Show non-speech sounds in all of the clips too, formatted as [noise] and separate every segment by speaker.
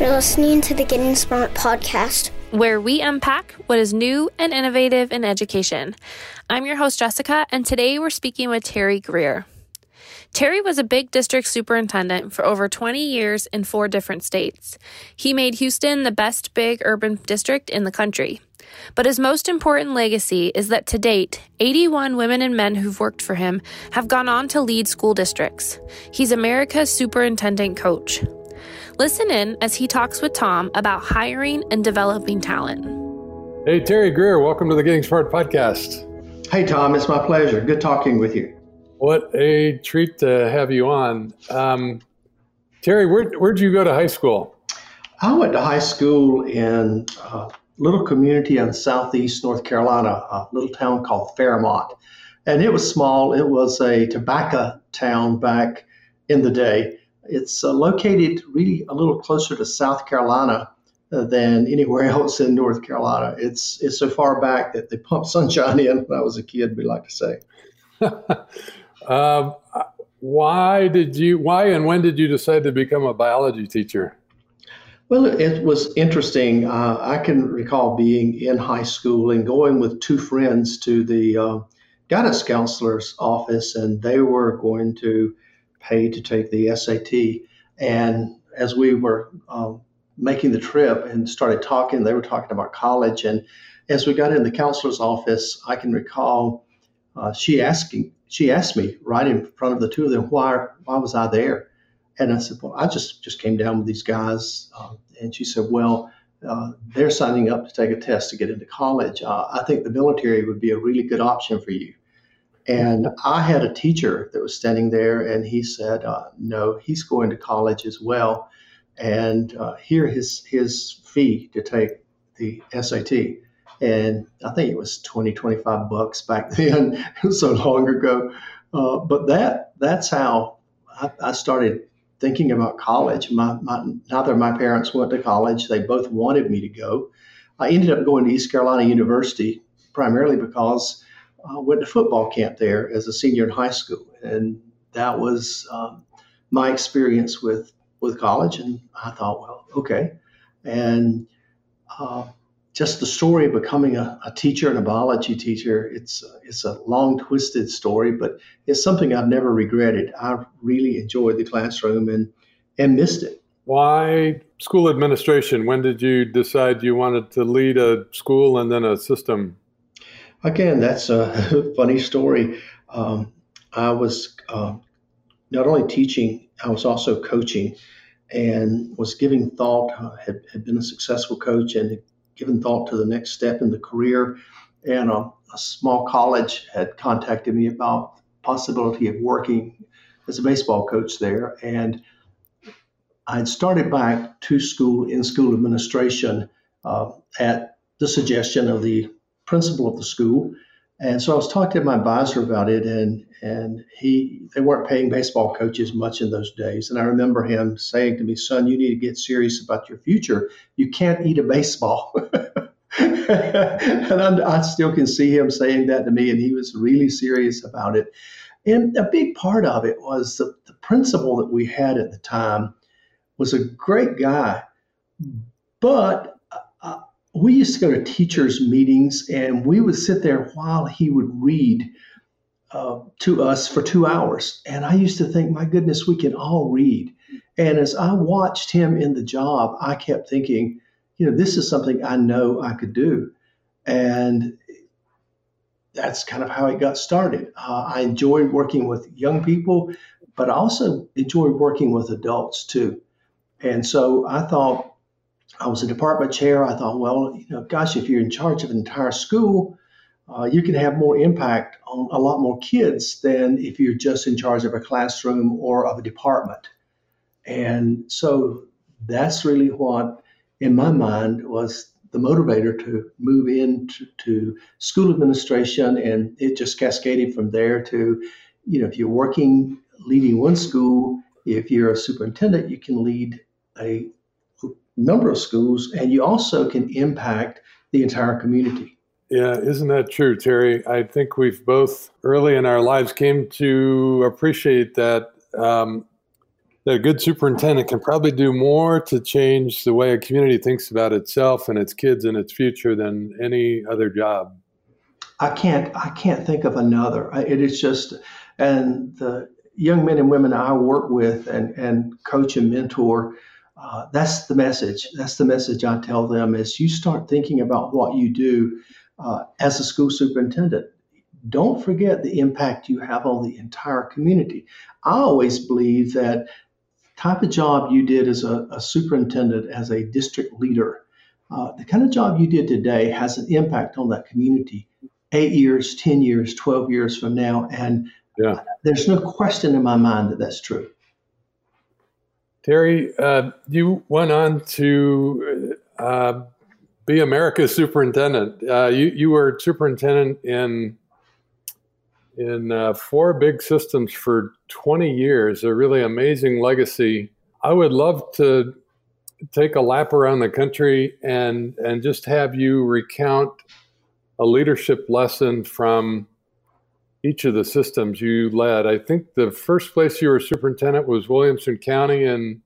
Speaker 1: You're listening to the Getting Smart podcast,
Speaker 2: where we unpack what is new and innovative in education. I'm your host, Jessica, and today we're speaking with Terry Grier. Terry was a big district superintendent for over 20 years in four different states. He made Houston the best big urban district in the country. But his most important legacy is that to date, 81 women and men who've worked for him have gone on to lead school districts. He's America's superintendent coach. Listen in as he talks with Tom about hiring and developing talent.
Speaker 3: Hey, Terry Grier, welcome to the Getting Smart podcast.
Speaker 4: Hey, Tom, it's my pleasure. Good talking with you.
Speaker 3: What a treat to have you on. Um, Terry, where, where'd you go to high school?
Speaker 4: I went to high school in a little community in southeast North Carolina, a little town called Fairmont. And it was small, it was a tobacco town back in the day. It's uh, located really a little closer to South Carolina uh, than anywhere [laughs] else in North Carolina. It's it's so far back that they pump sunshine in. When I was a kid, we like to say. [laughs]
Speaker 3: um, why did you? Why and when did you decide to become a biology teacher?
Speaker 4: Well, it was interesting. Uh, I can recall being in high school and going with two friends to the uh, guidance counselor's office, and they were going to paid to take the SAT. And as we were um, making the trip and started talking, they were talking about college. And as we got in the counselor's office, I can recall uh, she asking she asked me right in front of the two of them why why was I there, and I said, well, I just just came down with these guys, uh, and she said, well. Uh, they're signing up to take a test to get into college. Uh, I think the military would be a really good option for you. And I had a teacher that was standing there, and he said, uh, "No, he's going to college as well, and uh, here his his fee to take the SAT." And I think it was 20, 25 bucks back [laughs] then, so long ago. Uh, but that that's how I, I, started thinking about college. My, my, neither of my parents went to college; they both wanted me to go. I ended up going to East Carolina University primarily because uh, went to football camp there as a senior in high school, and that was um, my experience with with college. And I thought, well, okay, and uh, just the story of becoming a, a, teacher and a biology teacher. It's it's a long, twisted story, but it's something I've never regretted. I really enjoyed the classroom and and missed it.
Speaker 3: Why school administration? When did you decide you wanted to lead a school and then a system
Speaker 4: Again, that's a [laughs] funny story. Um, I was uh, not only teaching, I was also coaching and was giving thought, uh, had, had been a successful coach and given thought to the next step in the career. And a, a small college had contacted me about possibility of working as a baseball coach there. And I had started back to school in school administration uh, at the suggestion of the principal of the school. And so I was talking to my advisor about it, and and he they weren't paying baseball coaches much in those days. And I remember him saying to me, "Son, you need to get serious about your future. You can't eat a baseball." [laughs] and I, I still can see him saying that to me, and he was really serious about it. And a big part of it was the, the principal that we had at the time was a great guy, but we used to go to teachers' meetings and we would sit there while he would read uh, to us for two hours. And I used to think, my goodness, we can all read. And as I watched him in the job, I kept thinking, you know, this is something I know I could do. And that's kind of how it got started. Uh, I enjoyed working with young people, but I also enjoyed working with adults too. And so I thought, I was a department chair. I thought, well, you know, gosh, if you're in charge of an entire school, uh, you can have more impact on a lot more kids than if you're just in charge of a classroom or of a department. And so that's really what, in my mind, was the motivator to move into to school administration. And it just cascaded from there to, you know, if you're working leading one school, if you're a superintendent, you can lead a number of schools, and you also can impact the entire community.
Speaker 3: Yeah, isn't that true, Terry? I think we've both early in our lives came to appreciate that um, that a good superintendent can probably do more to change the way a community thinks about itself and its kids and its future than any other job.
Speaker 4: I can't I can't think of another. It is just and the young men and women I work with and and coach and mentor. Uh, that's the message. That's the message I tell them is you start thinking about what you do uh, as a school superintendent. Don't forget the impact you have on the entire community. I always believe that type of job you did as a, a superintendent, as a district leader, uh, the kind of job you did today has an impact on that community eight years, 10 years, 12 years from now. And yeah. there's no question in my mind that that's true.
Speaker 3: Terry, uh, you went on to uh, be America's superintendent. Uh, you, you were superintendent in in uh, four big systems for 20 years, a really amazing legacy. I would love to take a lap around the country and and just have you recount a leadership lesson from each of the systems you led. I think the first place you were superintendent was Williamson County in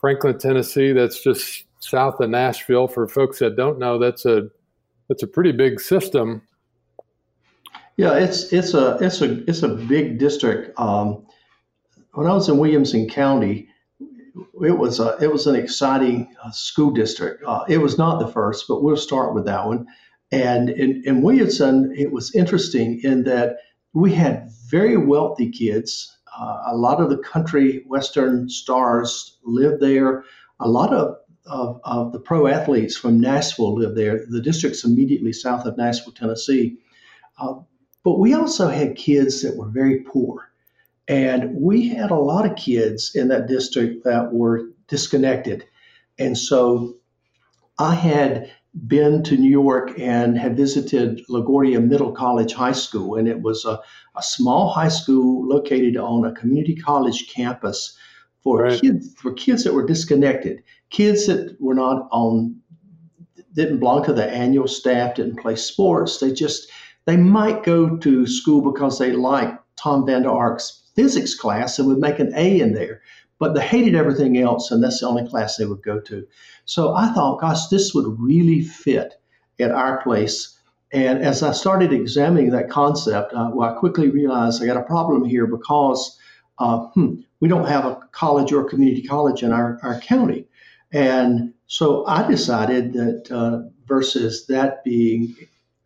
Speaker 3: Franklin, Tennessee. That's just south of Nashville. For folks that don't know, that's a that's a pretty big system.
Speaker 4: Yeah, it's it's a it's a it's a big district. Um, when I was in Williamson County, it was a it was an exciting uh, school district. Uh, it was not the first, but we'll start with that one. And in, in Williamson, it was interesting in that we had very wealthy kids. Uh, a lot of the country western stars lived there. A lot of of, of the pro athletes from Nashville lived there. The district's immediately south of Nashville, Tennessee. Uh, but we also had kids that were very poor. And we had a lot of kids in that district that were disconnected. And so I had been to New York and had visited LaGuardia Middle College High School. And it was a, a small high school located on a community college campus for right. kids for kids that were disconnected, kids that were not on didn't belong to the annual staff, didn't play sports. They just they might go to school because they like Tom Vander Ark's physics class and would make an A in there, but they hated everything else, and that's the only class they would go to. So I thought, gosh, this would really fit at our place. And as I started examining that concept, uh, well, I quickly realized I got a problem here because uh, hmm, we don't have a college or community college in our, our county. And so I decided that uh, versus that being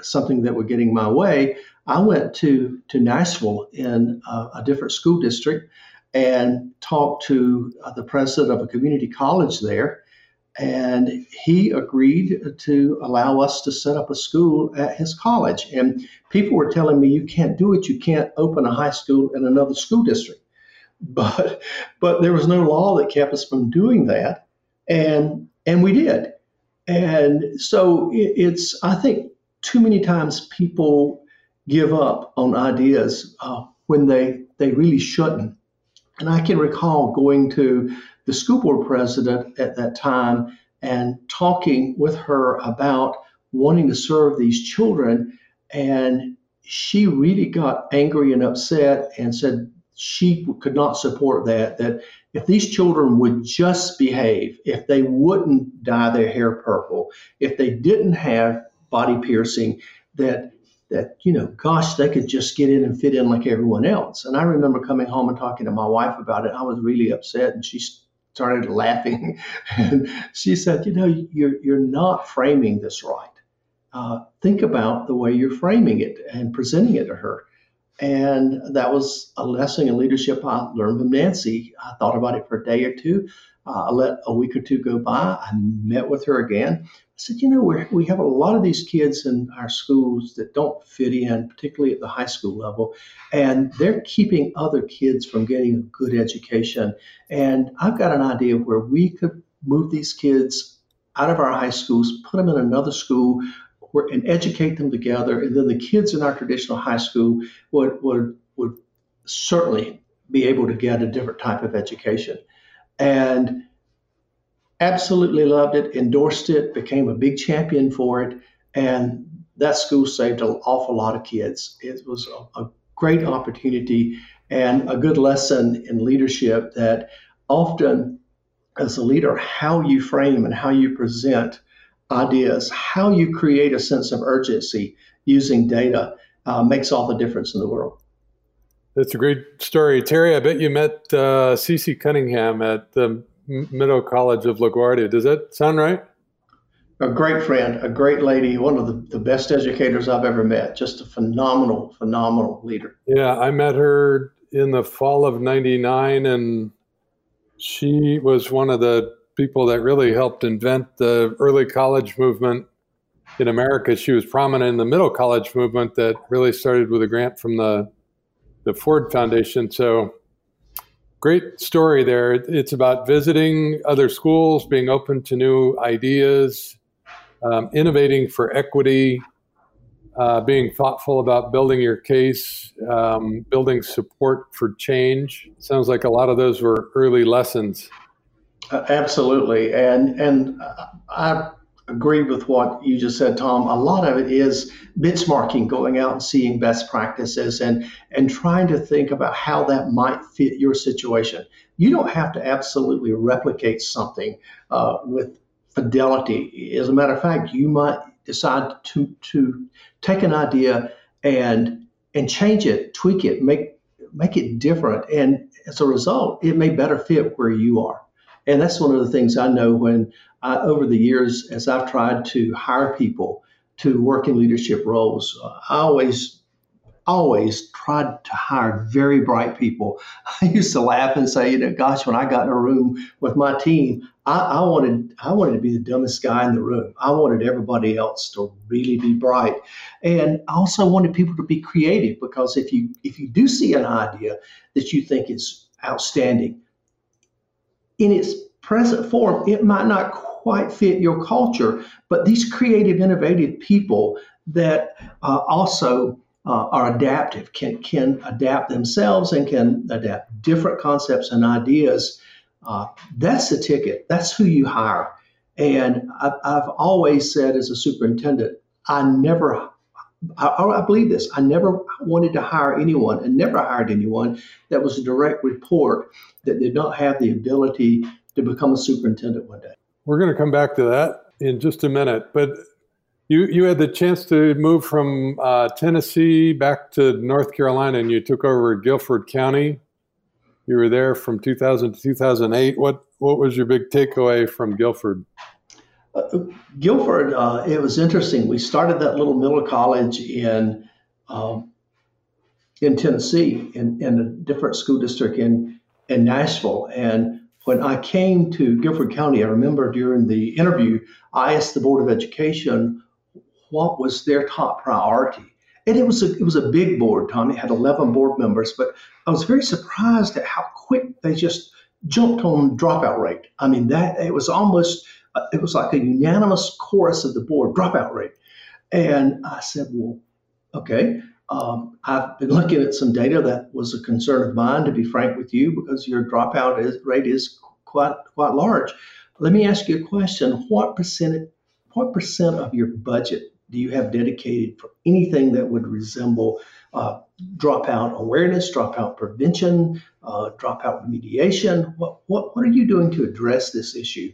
Speaker 4: something that were getting my way, I went to to Nashville in a different school district and talked to uh, the president of a community college there, and he agreed to allow us to set up a school at his college. And people were telling me, "You can't do it. You can't open a high school in another school district." [laughs] But but there was no law that kept us from doing that, and and we did. And so it, it's I think too many times people give up on ideas uh, when they, they really shouldn't. And I can recall going to the school board president at that time and talking with her about wanting to serve these children. And she really got angry and upset and said she could not support that, that if these children would just behave, if they wouldn't dye their hair purple, if they didn't have body piercing that that you know gosh they could just get in and fit in like everyone else. And i remember coming home and talking to my wife about it. I was really upset and she started laughing. [laughs] And she said you know you're, you're not framing this right. Uh, think about the way you're framing it and presenting it to her and that was a lesson in leadership i learned from nancy i thought about it for a day or two uh, I let a week or two go by. I met with her again. I said, you know, we we have a lot of these kids in our schools that don't fit in, particularly at the high school level, and they're keeping other kids from getting a good education. And I've got an idea where we could move these kids out of our high schools, put them in another school, and educate them together. And then the kids in our traditional high school would would would certainly be able to get a different type of education and absolutely loved it, endorsed it, became a big champion for it. And that school saved an awful lot of kids. It was a, a great opportunity and a good lesson in leadership that often as a leader, how you frame and how you present ideas, how you create a sense of urgency using data uh, makes all the difference in the world.
Speaker 3: That's a great story. Terry, I bet you met uh, Cece Cunningham at the Middle College of LaGuardia. Does that sound right?
Speaker 4: A great friend, a great lady, one of the, the best educators I've ever met. Just a phenomenal, phenomenal leader.
Speaker 3: Yeah, I met her in the fall of 99, and she was one of the people that really helped invent the early college movement in America. She was prominent in the middle college movement that really started with a grant from the the Ford Foundation. So great story there. It's about visiting other schools, being open to new ideas, um, innovating for equity, uh, being thoughtful about building your case, um, building support for change. Sounds like a lot of those were early lessons.
Speaker 4: Uh, absolutely, and and I agree with what you just said, Tom. A lot of it is benchmarking, going out and seeing best practices, and and trying to think about how that might fit your situation. You don't have to absolutely replicate something uh, with fidelity. As a matter of fact, you might decide to to take an idea and and change it, tweak it, make make it different, and as a result, it may better fit where you are. And that's one of the things I know when I, over the years, as I've tried to hire people to work in leadership roles, I always always tried to hire very bright people. [laughs] I used to laugh and say, you know, gosh, when I got in a room with my team, I, I, wanted I wanted to be the dumbest guy in the room. I wanted everybody else to really be bright, and I also wanted people to be creative because if you if you do see an idea that you think is outstanding, in its present form, it might not quite fit your culture, but these creative, innovative people that uh, also uh, are adaptive, can, can adapt themselves and can adapt different concepts and ideas. Uh, that's the ticket. That's who you hire. And I've, I've always said as a superintendent, I never I, I, believe this. I never wanted to hire anyone and never hired anyone that was a direct report that did not have the ability to become a superintendent one day.
Speaker 3: We're going to come back to that in just a minute, but you you had the chance to move from uh, Tennessee back to North Carolina, and you took over Guilford County. You were there from 2000 to 2008. What what was your big takeaway from Guilford?
Speaker 4: Uh, Guilford, uh, it was interesting. We started that little middle college in um, in Tennessee, in, in a different school district in in Nashville, and when I came to Guilford County, I remember during the interview, I asked the Board of Education what was their top priority. And it was a it was a big board, Tom. It had 11 board members, but I was very surprised at how quick they just jumped on dropout rate. I mean, that it was almost it was like a unanimous chorus of the board dropout rate. And I said, well, okay. Um, I've been looking at some data that was a concern of mine, to be frank with you, because your dropout is, rate is quite quite large. Let me ask you a question: What percent what percent of your budget do you have dedicated for anything that would resemble uh, dropout awareness, dropout prevention, uh, dropout remediation? What, what what are you doing to address this issue?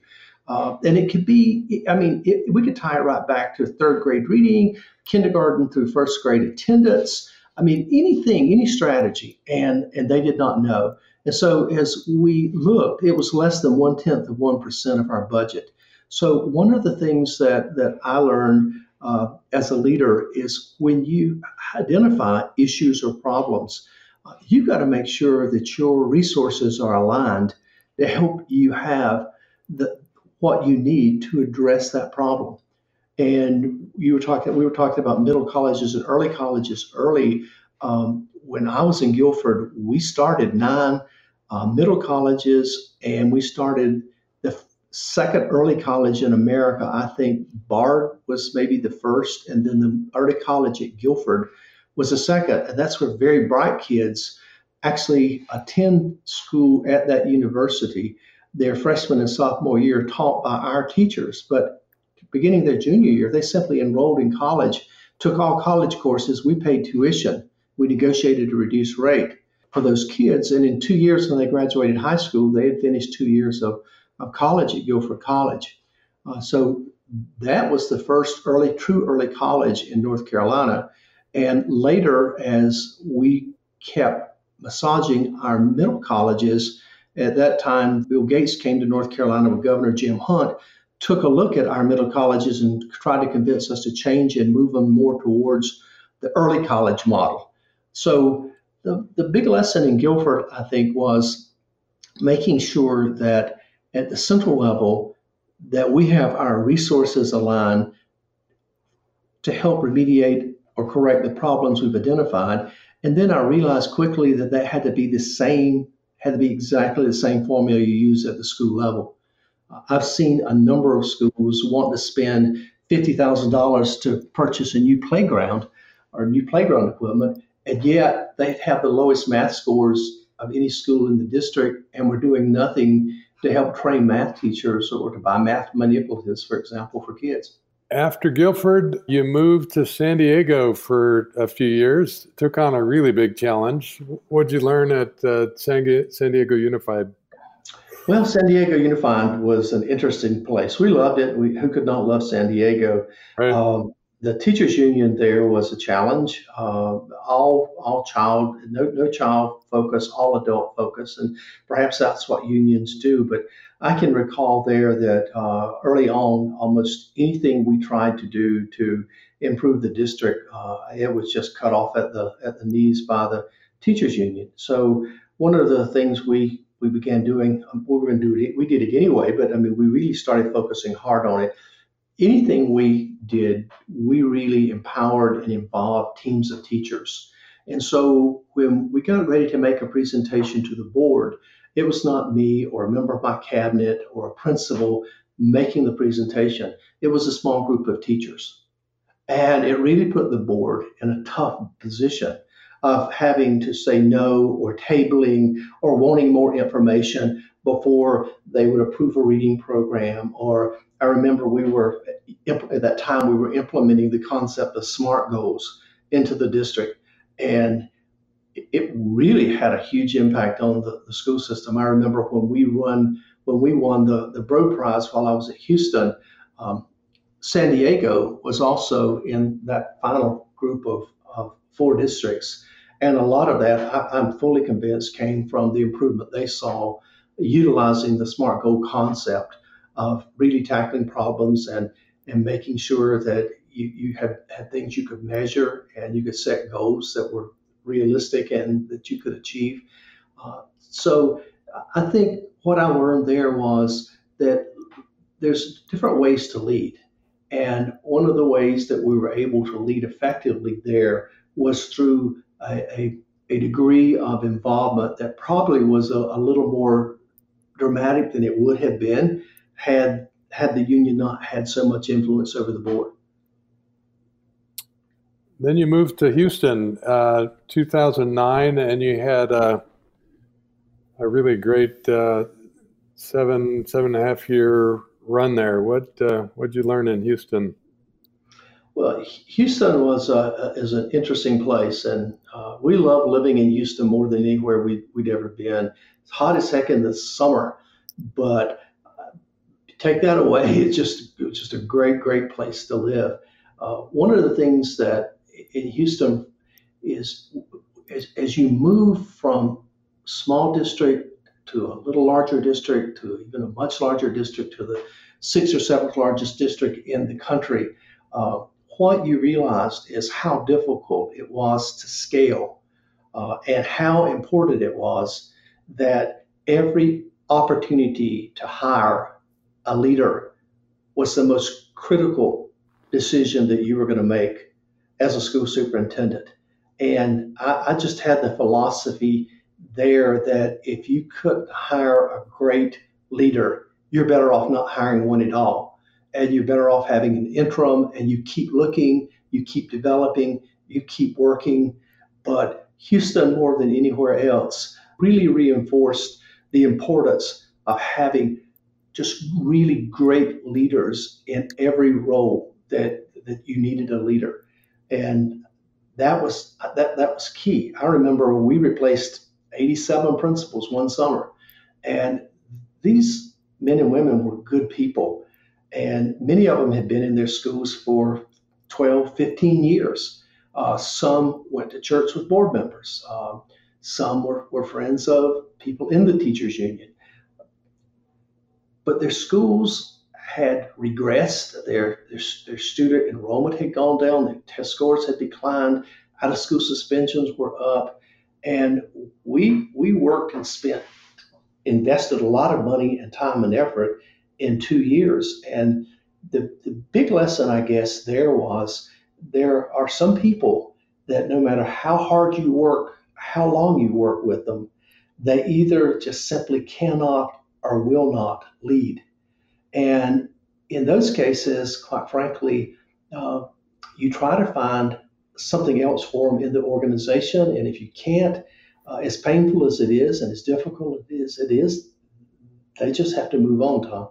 Speaker 4: Uh, and it could be, I mean, it, we could tie it right back to third grade reading, kindergarten through first grade attendance. I mean, anything, any strategy, and and they did not know. And so as we looked, it was less than one tenth of one percent of our budget. So one of the things that that I learned uh, as a leader is when you identify issues or problems, uh, you've got to make sure that your resources are aligned to help you have the what you need to address that problem. And you were talking, we were talking about middle colleges and early colleges. Early, um, when I was in Guilford, we started nine uh, middle colleges, and we started the second early college in America. I think Bard was maybe the first, and then the early college at Guilford was the second. And that's where very bright kids actually attend school at that university their freshman and sophomore year taught by our teachers, but beginning their junior year, they simply enrolled in college, took all college courses. We paid tuition. We negotiated a reduced rate. for those kids. And in two years, when they graduated high school, they had finished two years of, of college at Guilford College. Uh, so that was the first early, true early college in North Carolina. And later, as we kept massaging our middle colleges, at that time, Bill Gates came to North Carolina with Governor Jim Hunt, took a look at our middle colleges and tried to convince us to change and move them more towards the early college model. So the, the big lesson in Guilford, I think, was making sure that at the central level that we have our resources aligned to help remediate or correct the problems we've identified. And then I realized quickly that that had to be the same, had to be exactly the same formula you use at the school level. Uh, I've seen a number of schools want to spend $50,000 to purchase a new playground or new playground equipment, and yet they have the lowest math scores of any school in the district, and we're doing nothing to help train math teachers or to buy math manipulatives, for example, for kids.
Speaker 3: After Guilford, you moved to San Diego for a few years, took on a really big challenge. What did you learn at uh, San Diego Unified?
Speaker 4: Well, San Diego Unified was an interesting place. We loved it. We, who could not love San Diego? Right. Um, the teachers union there was a challenge. Uh, all all child, no no child focus, all adult focus, and perhaps that's what unions do. But I can recall there that uh, early on, almost anything we tried to do to improve the district, uh, it was just cut off at the at the knees by the teachers union. So one of the things we we began doing, um, we were going to do it. We did it anyway, but I mean, we really started focusing hard on it anything we did, we really empowered and involved teams of teachers. And so when we got ready to make a presentation to the board, it was not me or a member of my cabinet or a principal making the presentation. It was a small group of teachers. And it really put the board in a tough position of having to say no or tabling or wanting more information before they would approve a reading program. Or I remember we were, at that time, we were implementing the concept of SMART goals into the district. And it really had a huge impact on the, the school system. I remember when we run when we won the, the Broad Prize while I was at Houston, um, San Diego was also in that final group of, of four districts. And a lot of that, I, am fully convinced, came from the improvement they saw utilizing the SMART goal concept of really tackling problems and, and making sure that you, you had, had things you could measure and you could set goals that were realistic and that you could achieve. Uh, so I think what I learned there was that there's different ways to lead. And one of the ways that we were able to lead effectively there was through a, a, a degree of involvement that probably was a, a little more dramatic than it would have been had had the union not had so much influence over the board.
Speaker 3: Then you moved to Houston, uh, 2009, and you had a, a really great uh, seven seven and a half year run there. What uh, what did you learn in Houston?
Speaker 4: Well, Houston was uh, is an interesting place, and uh, we love living in Houston more than anywhere we, would ever been. It's hot as heck in the summer, but uh, take that away, [laughs] it's just it's just a great, great place to live. One of the things that in Houston is as, as you move from small district to a little larger district to even a much larger district to the sixth or seventh largest district in the country, uh, what you realized is how difficult it was to scale uh, and how important it was that every opportunity to hire a leader was the most critical decision that you were going to make as a school superintendent. And I, I, just had the philosophy there that if you couldn't hire a great leader, you're better off not hiring one at all. And you're better off having an interim and you keep looking, you keep developing, you keep working. But Houston, more than anywhere else, really reinforced the importance of having just really great leaders in every role that that you needed a leader and that was that that was key i remember we replaced 87 principals one summer. And these men and women were good people. And many of them had been in their schools for 12, 15 years. Uh, some went to church with board members. Um, some were, were friends of people in the teachers union. But their schools had regressed, their, their, their student enrollment had gone down, their test scores had declined, out of school suspensions were up. And we, we worked and spent, invested a lot of money and time and effort in two years. And the, the big lesson, I guess, there was there are some people that no matter how hard you work, how long you work with them, they either just simply cannot or will not lead. And in those cases, quite frankly, uh, you try to find something else for them in the organization. And if you can't, uh, as painful as it is and as difficult as it is, they just have to move on, Tom.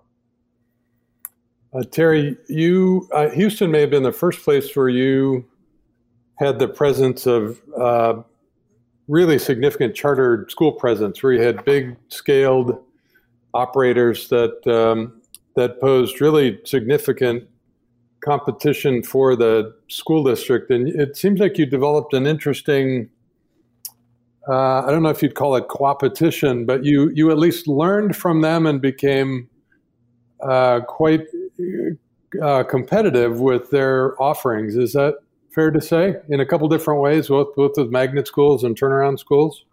Speaker 3: Uh, Terry, you uh, Houston may have been the first place where you had the presence of uh, really significant chartered school presence, where you had big scaled operators that um, that posed really significant competition for the school district, and it seems like you developed an interesting. Uh, I don't know if you'd call it coopetition, but you you at least learned from them and became uh, quite uh, competitive with their offerings. Is that fair to say? In a couple different ways, both both with magnet schools and turnaround schools.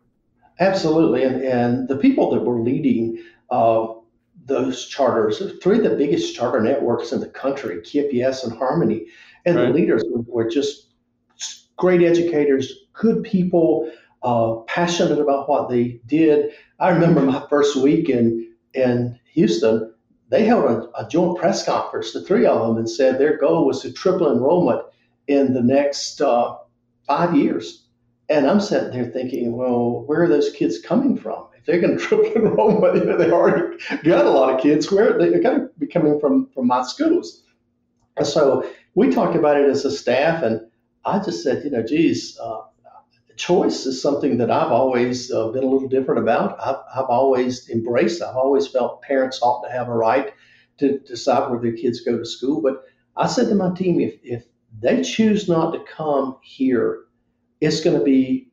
Speaker 4: Absolutely, and and the people that were leading uh, those charters, three of the biggest charter networks in the country, KPS and Harmony, and right. the leaders were just great educators, good people, uh, passionate about what they did. I remember my first week in in Houston they held a, a, joint press conference, the three of them, and said their goal was to triple enrollment in the next uh, five years. And I'm sitting there thinking, well, where are those kids coming from? They're going [laughs] to triple enrollment, you know, they already got a lot of kids. Where they're going to be coming from from my schools. And so we talked about it as a staff, and I just said, you know, geez, uh, choice is something that I've always uh, been a little different about. I've, I've always embraced. I've always felt parents ought to have a right to decide where their kids go to school. But I said to my team, if, if they choose not to come here, it's going to be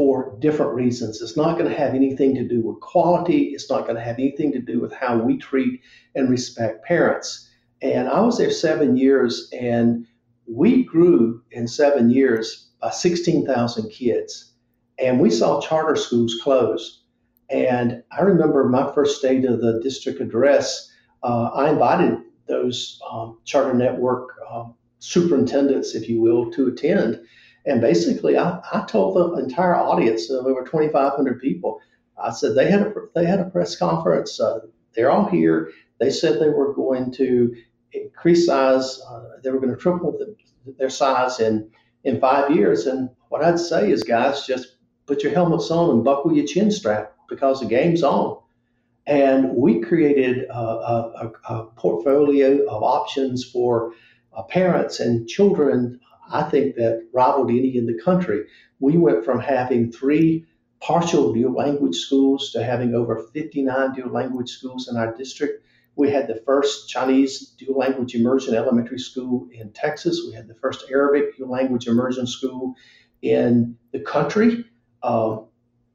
Speaker 4: for different reasons. It's not going to have anything to do with quality. It's not going to have anything to do with how we treat and respect parents. And I was there seven years, and we grew in seven years by 16,000 kids. And we saw charter schools close. And I remember my first state of the district address, uh, I invited those um, charter network um, superintendents, if you will, to attend. And basically, I, I told the entire audience of over 2,500 people, I said they had a they had a press conference. Uh, they're all here. They said they were going to increase size. Uh, they were going to triple the, their size in in five years. And what I'd say is, guys, just put your helmets on and buckle your chin strap because the game's on. And we created a, a, a portfolio of options for uh, parents and children, I think, that rivaled any in the country. We went from having three partial dual language schools to having over 59 dual language schools in our district. We had the first Chinese dual language immersion elementary school in Texas. We had the first Arabic dual language immersion school in the country. Um,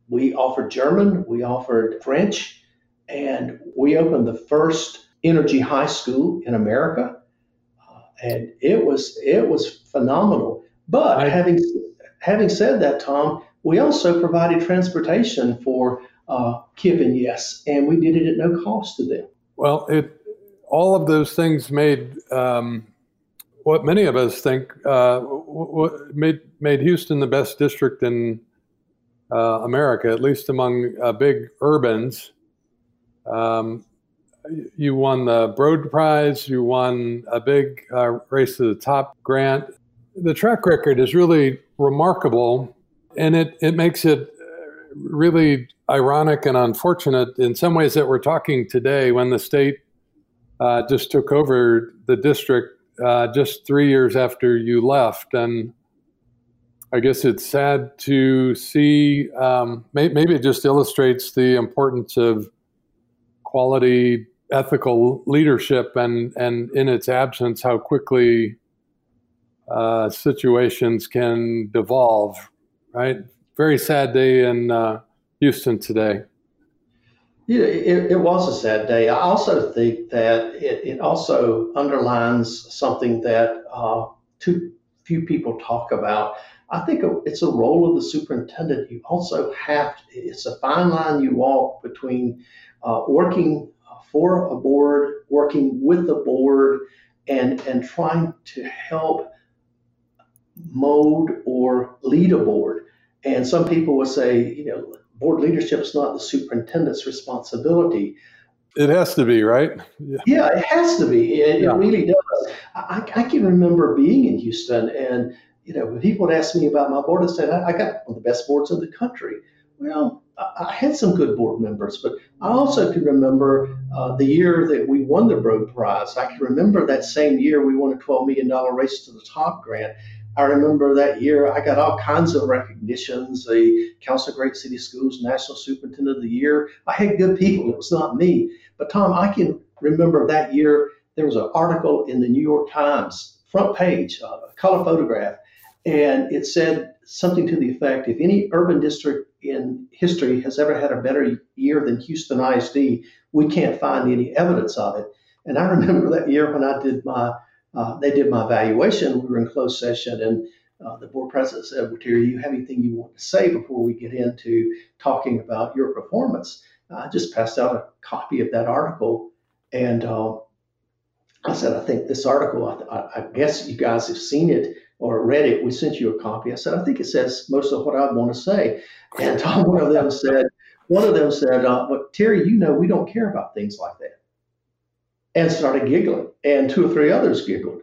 Speaker 4: we offered German, we offered French, and we opened the first energy high school in America. Uh, and it was it was phenomenal. But I, having having said that, Tom, we also provided transportation for uh, KIPP and Yes, and we did it at no cost to them.
Speaker 3: Well, it all of those things made um, what many of us think uh, w- made made Houston the best district in uh, America, at least among uh, big urbans. Um, you won the Broad Prize. You won a big uh, race to the top grant. The track record is really remarkable, and it it makes it really ironic and unfortunate in some ways that we're talking today when the state uh, just took over the district uh, just three years after you left. And I guess it's sad to see. Um, maybe it just illustrates the importance of quality, ethical leadership, and and in its absence, how quickly uh, situations can devolve. Right. Very sad day in uh, Houston today.
Speaker 4: Yeah, it, it, was a sad day. I also think that it, it also underlines something that uh, too few people talk about I think it's a role of the superintendent. You also have, to, it's a fine line you walk between uh, working for a board, working with the board, and, and trying to help mold or lead a board. And some people will say, you know, board leadership is not the superintendent's responsibility.
Speaker 3: It has to be, right?
Speaker 4: Yeah, yeah it has to be. It, yeah. it really does. I, I, can remember being in Houston and you know, when people would ask me about my board, I said, I, I got one of the best boards in the country. Well, I, I had some good board members, but I also can remember uh, the year that we won the Broad Prize. I can remember that same year we won a $12 million race to the top grant. I remember that year I got all kinds of recognitions the Council of Great City Schools National Superintendent of the Year. I had good people, it was not me. But Tom, I can remember that year there was an article in the New York Times, front page, uh, a color photograph and it said something to the effect if any urban district in history has ever had a better year than Houston ISD, we can't find any evidence of it. And I [laughs] remember that year when I did my, uh, they did my evaluation. We were in closed session, and uh, the board president said, "Well, Terry, you have anything you want to say before we get into talking about your performance?" I just passed out a copy of that article, and uh, I said, "I think this article. I, I guess you guys have seen it." or read it, we sent you a copy. I said, I think it says most of what I want to say. And [laughs] one of them said, one of them said, uh, but Terry, you know, we don't care about things like that. And started giggling. And two or three others giggled.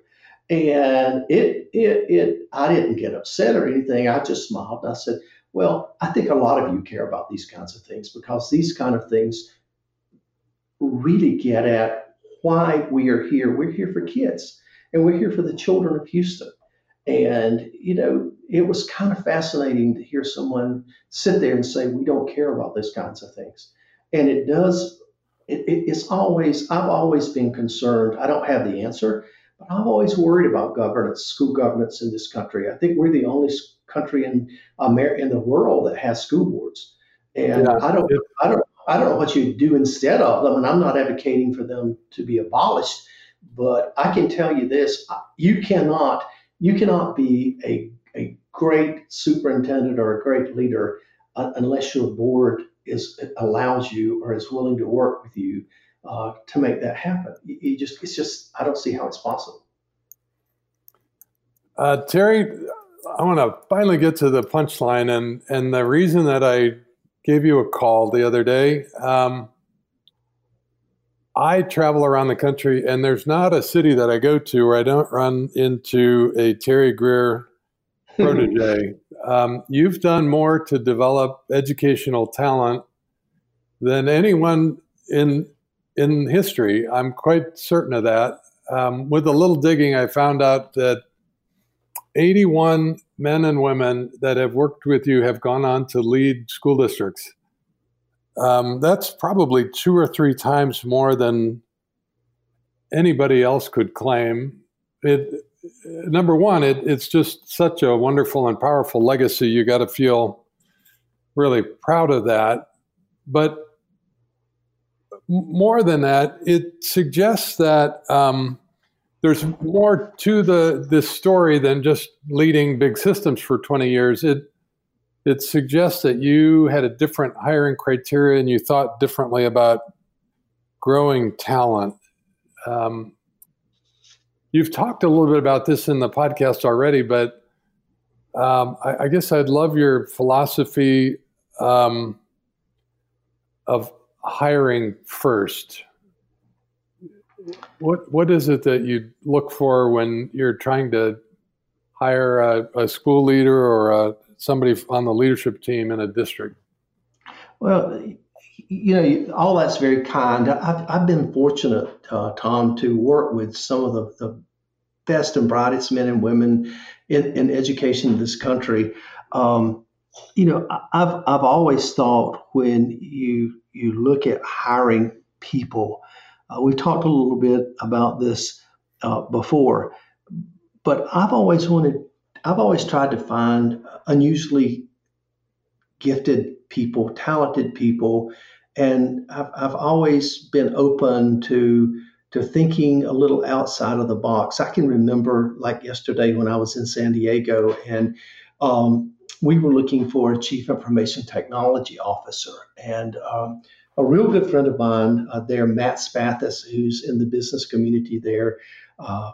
Speaker 4: And it, it, it, I didn't get upset or anything. I just smiled. I said, well, I think a lot of you care about these kinds of things because these kind of things really get at why we are here. We're here for kids and we're here for the children of Houston. And, you know, it was kind of fascinating to hear someone sit there and say, we don't care about those kinds of things. And it does, it, it, it's always, I've always been concerned. I don't have the answer, but I'm always worried about governance, school governance in this country. I think we're the only country in America, in the world that has school boards. And yeah, I don't, I don't, I don't know what you do instead of them, and I'm not advocating for them to be abolished. But I can tell you this: you cannot you cannot be a, a great superintendent or a great leader uh, unless your board is allows you or is willing to work with you uh, to make that happen. You, you, just it's just I don't see how it's possible.
Speaker 3: Uh, Terry, I want to finally get to the punchline, and and the reason that I gave you a call the other day. Um, I travel around the country, and there's not a city that I go to where I don't run into a Terry Grier [laughs] protege. Um, you've done more to develop educational talent than anyone in in history. I'm quite certain of that. Um, with a little digging, I found out that 81 men and women that have worked with you have gone on to lead school districts. Um, that's probably two or three times more than anybody else could claim. It number one, it, it's just such a wonderful and powerful legacy. You got to feel really proud of that. But more than that, it suggests that um, there's more to the this story than just leading big systems for 20 years. It it suggests that you had a different hiring criteria and you thought differently about growing talent. Um, you've talked a little bit about this in the podcast already, but um, I, I, guess I'd love your philosophy um, of hiring first. What what is it that you look for when you're trying to hire a, a school leader or a somebody on the leadership team in a district?
Speaker 4: Well, you know, all that's very kind. I've, I've been fortunate, uh, Tom, to work with some of the, the best and brightest men and women in, in education in this country. Um, you know, I've I've always thought when you you look at hiring people, uh, we've talked a little bit about this uh, before, but I've always wanted, I've always tried to find unusually gifted people, talented people, and I've I've always been open to to thinking a little outside of the box. I can remember like yesterday when I was in San Diego and um, we were looking for a chief information technology officer. And um, a real good friend of mine uh, there, Matt Spathis, who's in the business community there, uh,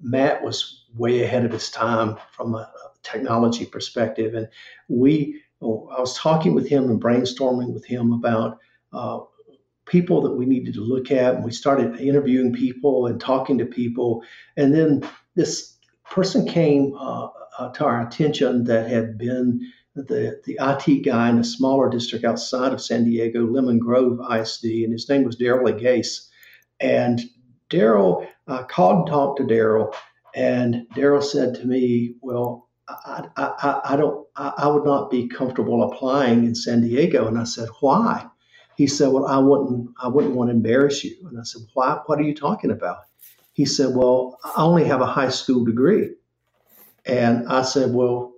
Speaker 4: Matt was way ahead of his time from a technology perspective. And we, I was talking with him and brainstorming with him about uh, people that we needed to look at. And we started interviewing people and talking to people. And then this person came uh, uh, to our attention that had been the, the IT guy in a smaller district outside of San Diego, Lemon Grove ISD, and his name was Daryl Gase. And Daryl uh, called and talked to Daryl, and Daryl said to me, "Well, I, I, I don't, I, would not be comfortable applying in San Diego." And I said, "Why?" He said, "Well, I wouldn't, I wouldn't want to embarrass you." And I said, "Why? What are you talking about?" He said, "Well, I only have a high school degree." And I said, well,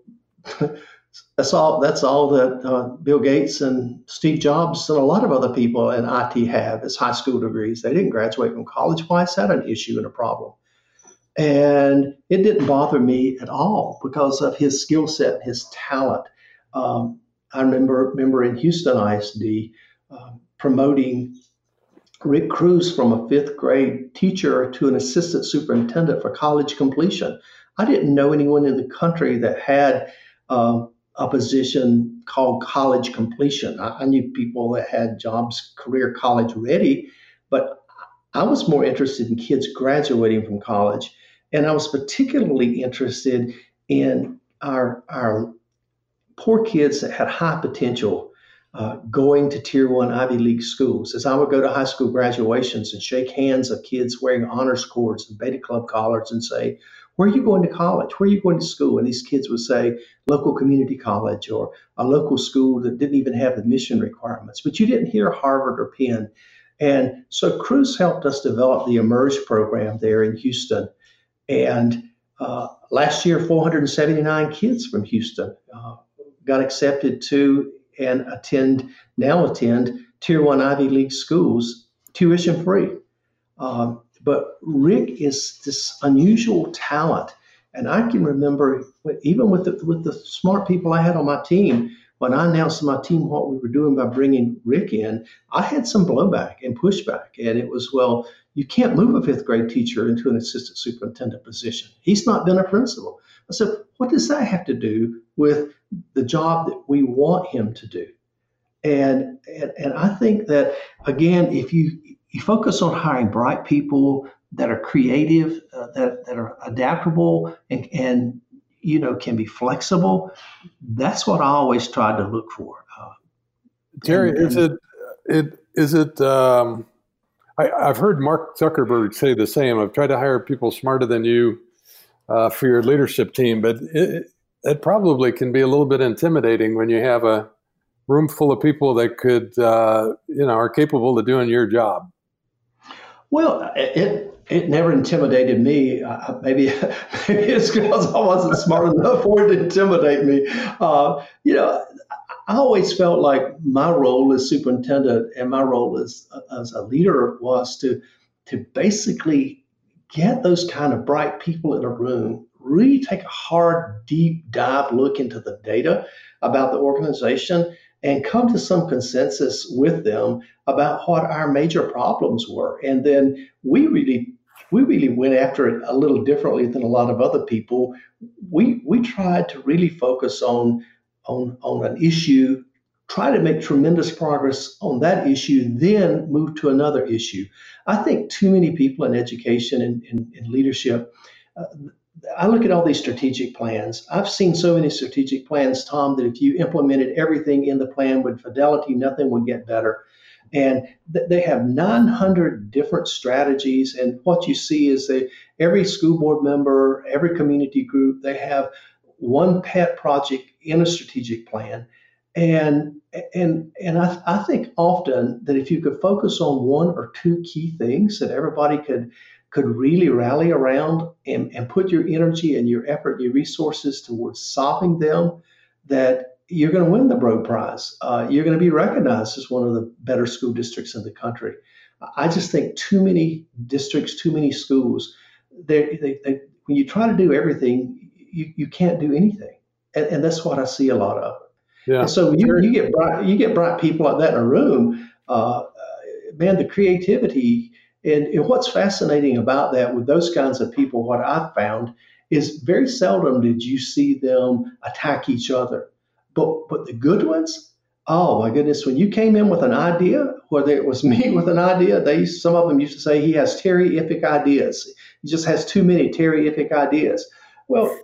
Speaker 4: [laughs] that's all. That's all that uh, Bill Gates and Steve Jobs and a lot of other people in IT have is high school degrees. They didn't graduate from college. Why is that an issue and a problem? And it didn't bother me at all because of his skill set, his talent. Um, I remember remember in Houston ISD uh, promoting Rick Cruz from a fifth grade teacher to an assistant superintendent for college completion. I didn't know anyone in the country that had uh, a position called college completion. I, I, knew people that had jobs, career college ready, but I was more interested in kids graduating from college. And I was particularly interested in our, our poor kids that had high potential uh, going to tier one Ivy League schools. As I would go to high school graduations and shake hands of kids wearing honors cords and Beta Club collars and say, where are you going to college? Where are you going to school? And these kids would say, local community college or a local school that didn't even have admission requirements. But you didn't hear Harvard or Penn. And so Cruz helped us develop the Emerge program there in Houston. And uh, last year, 479 kids from Houston uh, got accepted to and attend, now attend Tier 1 Ivy League schools tuition free. Um, but Rick is this unusual talent. And I can remember, even with the, with the smart people I had on my team, when I announced to my team what we were doing by bringing Rick in, I had some blowback and pushback. And it was, well, you can't move a fifth grade teacher into an assistant superintendent position. He's not been a principal. I said, what does that have to do with the job that we want him to do? And, and, and I think that, again, if you you focus on hiring bright people that are creative, uh, that, that are adaptable, and, and you know can be flexible. That's what I always tried to look for. Uh,
Speaker 3: Terry, and, is it it is it? Um, I, have heard Mark Zuckerberg say the same. I've tried to hire people smarter than you uh, for your leadership team, but it, it probably can be a little bit intimidating when you have a room full of people that could, uh, you know, are capable of doing your job.
Speaker 4: Well, it it never intimidated me. Uh, maybe [laughs] maybe it's because I wasn't smart enough for it to intimidate me. Uh, you know, I always felt like my role as superintendent and my role as as a leader was to to basically get those kind of bright people in a room, really take a hard, deep dive look into the data about the organization and come to some consensus with them about what our major problems were. And then we really we really went after it a little differently than a lot of other people. We we tried to really focus on on on an issue, try to make tremendous progress on that issue, then move to another issue. I think too many people in education and in, in, leadership, uh, I look at all these strategic plans. I've seen so many strategic plans, Tom, that if you implemented everything in the plan with fidelity, nothing would get better. And th- they have 900 different strategies. And what you see is that every school board member, every community group, they have one pet project in a strategic plan. And and and I, I think often that if you could focus on one or two key things that everybody could could really rally around and, and put your energy and your effort, and your resources towards solving them, that you're going to win the Broad Prize. Uh, you're going to be recognized as one of the better school districts in the country. I just think too many districts, too many schools, they, they, when you try to do everything, you, you can't do anything. And, and that's what I see a lot of. Yeah. And so you, you get bright, you get bright people like that in a room. Uh, man, the creativity and, and what's fascinating about that with those kinds of people, what I've found is very seldom did you see them attack each other. But but the good ones, oh my goodness, when you came in with an idea, whether it was [laughs] me with an idea, they some of them used to say he has terrific ideas. He just has too many terrific ideas. Well,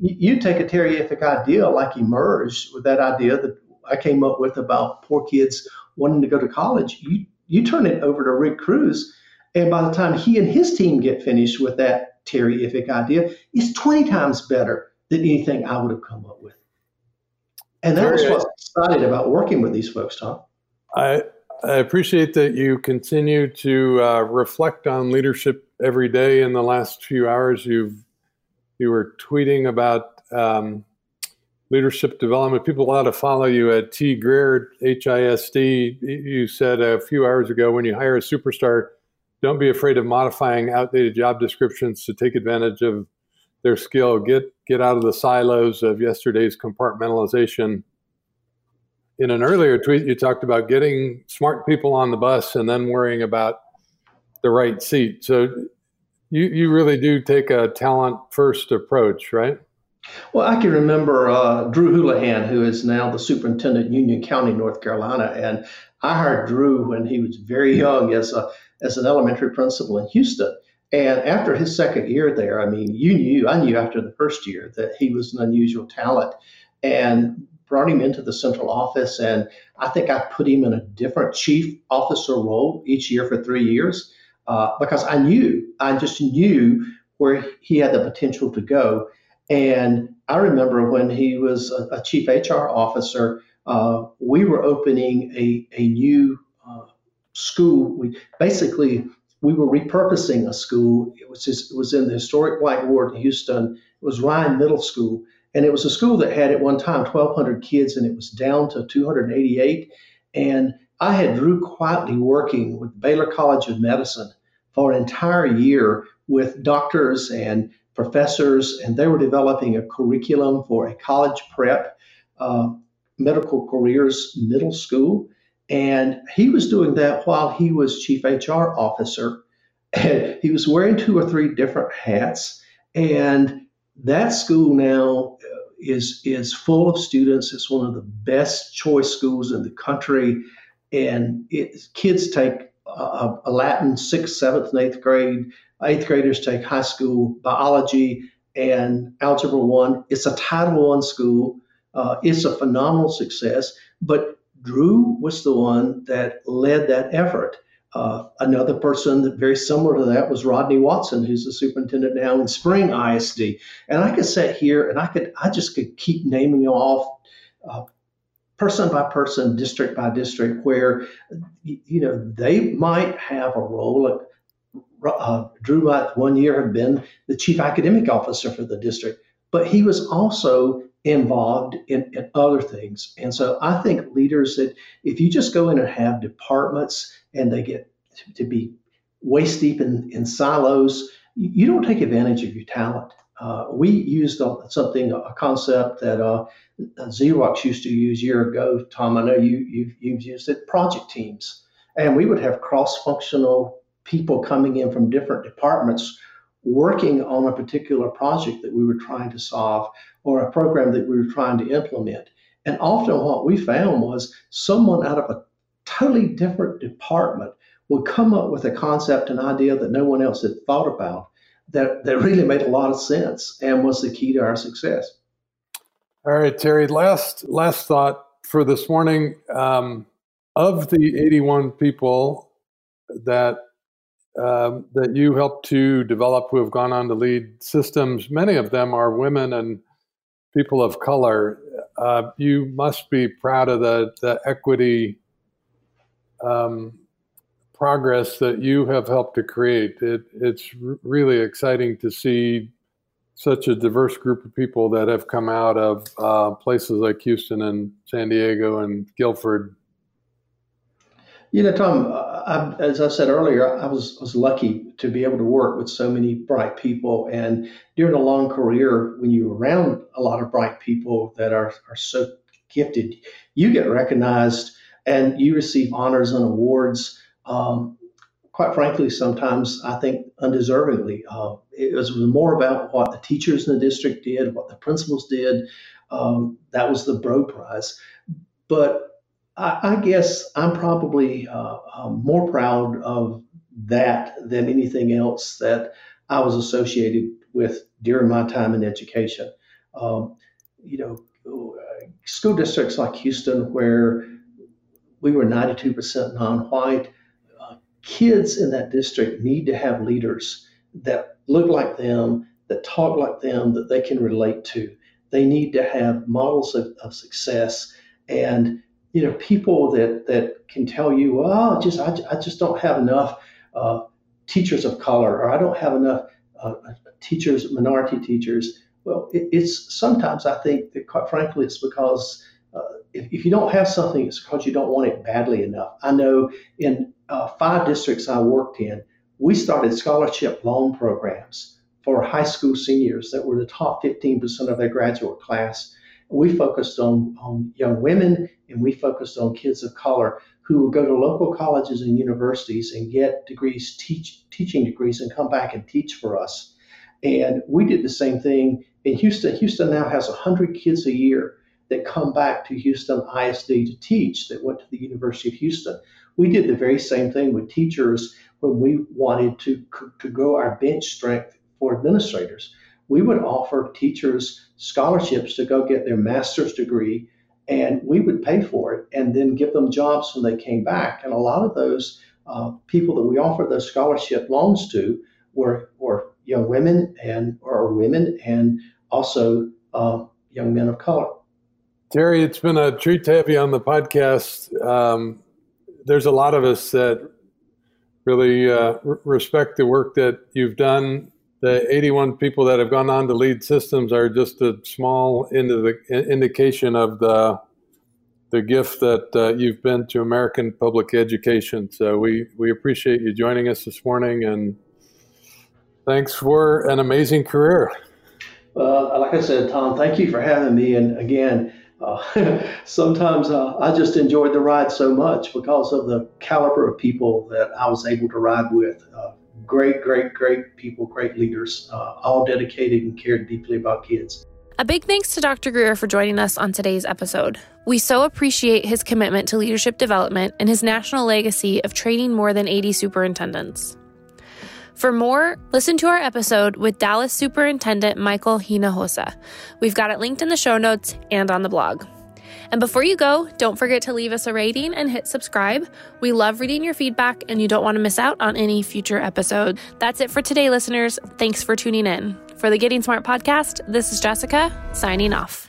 Speaker 4: you take a terrific idea like Emerge with that idea that I came up with about poor kids wanting to go to college. You you turn it over to Rick Cruz, and by the time he and his team get finished with that terrific idea, it's 20 times better than anything I would have come up with. And that was what's excited about working with these folks, Tom.
Speaker 3: I, I appreciate that you continue to uh, reflect on leadership every day. In the last few hours, you've you were tweeting about um, leadership development. People ought to follow you at T Grier HISD. You said a few hours ago when you hire a superstar, don't be afraid of modifying outdated job descriptions to take advantage of their skill. Get get out of the silos of yesterday's compartmentalization. In an earlier tweet, you talked about getting smart people on the bus and then worrying about the right seat. So you you really do take a talent first approach, right?
Speaker 4: Well, I can remember uh, Drew Houlihan, who is now the superintendent in Union County, North Carolina, and I hired Drew when he was very young as a as an elementary principal in Houston. And after his second year there, I mean, you knew, I knew after the first year that he was an unusual talent and brought him into the central office. And I think I put him in a different chief officer role each year for three years uh, because I knew, I just knew where he had the potential to go. And I remember when he was a, a chief HR officer, uh, we were opening a, a new uh, school. We basically we were repurposing a school. It was just, it was in the historic White Ward in Houston. It was Ryan Middle School, and it was a school that had at one time 1,200 kids, and it was down to 288. And I had Drew quietly working with Baylor College of Medicine for an entire year with doctors and professors, and they were developing a curriculum for a college prep uh, medical careers middle school. And he was doing that while he was chief HR officer. And he was wearing two or three different hats. And that school now is, is full of students. It's one of the best choice schools in the country. And it, kids take a, a Latin sixth, seventh, and eighth grade. Eighth graders take high school biology and algebra one. It's a Title One school. Uh, it's a phenomenal success. But Drew was the one that led that effort. Uh, another person that very similar to that was Rodney Watson, who's the superintendent now in Spring ISD. And I could sit here and I could I just could keep naming off uh, person by person, district by district, where you know they might have a role. Uh, Drew might one year have been the chief academic officer for the district, but he was also involved in, in, other things. And so I think leaders that if you just go in and have departments and they get to be waist deep in, in silos, you don't take advantage of your talent. Uh, we used something, a concept that uh, Xerox used to use year ago. Tom, I know you, you've, you've used it, project teams. And we would have cross functional people coming in from different departments working on a particular project that we were trying to solve or a program that we were trying to implement. And often what we found was someone out of a totally different department would come up with a concept, an idea that no one else had thought about that, that really made a lot of sense and was the key to our success.
Speaker 3: All right, Terry, last last thought for this morning. Um, of the 81 people that um, that you helped to develop who have gone on to lead systems, many of them are women and people of color. Uh, you must be proud of the, the equity um, progress that you have helped to create. It, it's really exciting to see such a diverse group of people that have come out of uh, places like Houston and San Diego and Guilford
Speaker 4: you know, Tom, I, as I said earlier, I was was lucky to be able to work with so many bright people, and during a long career, when you're around a lot of bright people that are are so gifted, you get recognized and you receive honors and awards. Um, quite frankly, sometimes I think undeservingly. Uh, it was more about what the teachers in the district did, what the principals did. Um, that was the Broad Prize, but I, I guess I'm probably uh, um, more proud of that than anything else that I was associated with during my time in education. Um, you know, school districts like Houston, where we were 92% non white, kids in that district need to have leaders that look like them, that talk like them, that they can relate to. They need to have models of, of success. And you know, people that that can tell you, well, just I, I just don't have enough uh, teachers of color, or I don't have enough uh, teachers, minority teachers. Well, it, it's sometimes I think that, quite frankly, it's because uh, if, if you don't have something, it's because you don't want it badly enough. I know in uh, five districts I worked in, we started scholarship loan programs for high school seniors that were the top 15% of their graduate class we focused on, on young women and we focused on kids of color who would go to local colleges and universities and get degrees, teach, teaching degrees, and come back and teach for us. And we did the same thing in Houston. Houston now has 100 kids a year that come back to Houston ISD to teach that went to the University of Houston. We did the very same thing with teachers when we wanted to, to grow our bench strength for administrators we would offer teachers scholarships to go get their master's degree and we would pay for it and then give them jobs when they came back. And a lot of those uh, people that we offered those scholarship loans to were, were young women and or women and also uh, young men of color.
Speaker 3: Terry, it's been a treat to have you on the podcast. Um, there's a lot of us that really uh, respect the work that you've done the 81 people that have gone on to lead systems are just a small the indication of the the gift that uh, you've been to American public education. So we we appreciate you joining us this morning, and thanks for an amazing career.
Speaker 4: Well, like I said, Tom, thank you for having me. And again, uh, [laughs] sometimes uh, I just enjoyed the ride so much because of the caliber of people that I was able to ride with. Uh, great, great, great people, great leaders, uh, all dedicated and cared deeply about kids.
Speaker 2: A big thanks to Dr. Grier for joining us on today's episode. We so appreciate his commitment to leadership development and his national legacy of training more than 80 superintendents. For more, listen to our episode with Dallas Superintendent Michael Hinojosa. We've got it linked in the show notes and on the blog. And before you go, don't forget to leave us a rating and hit subscribe. We love reading your feedback, and you don't want to miss out on any future episode. That's it for today, listeners. Thanks for tuning in. For the Getting Smart podcast, this is Jessica signing off.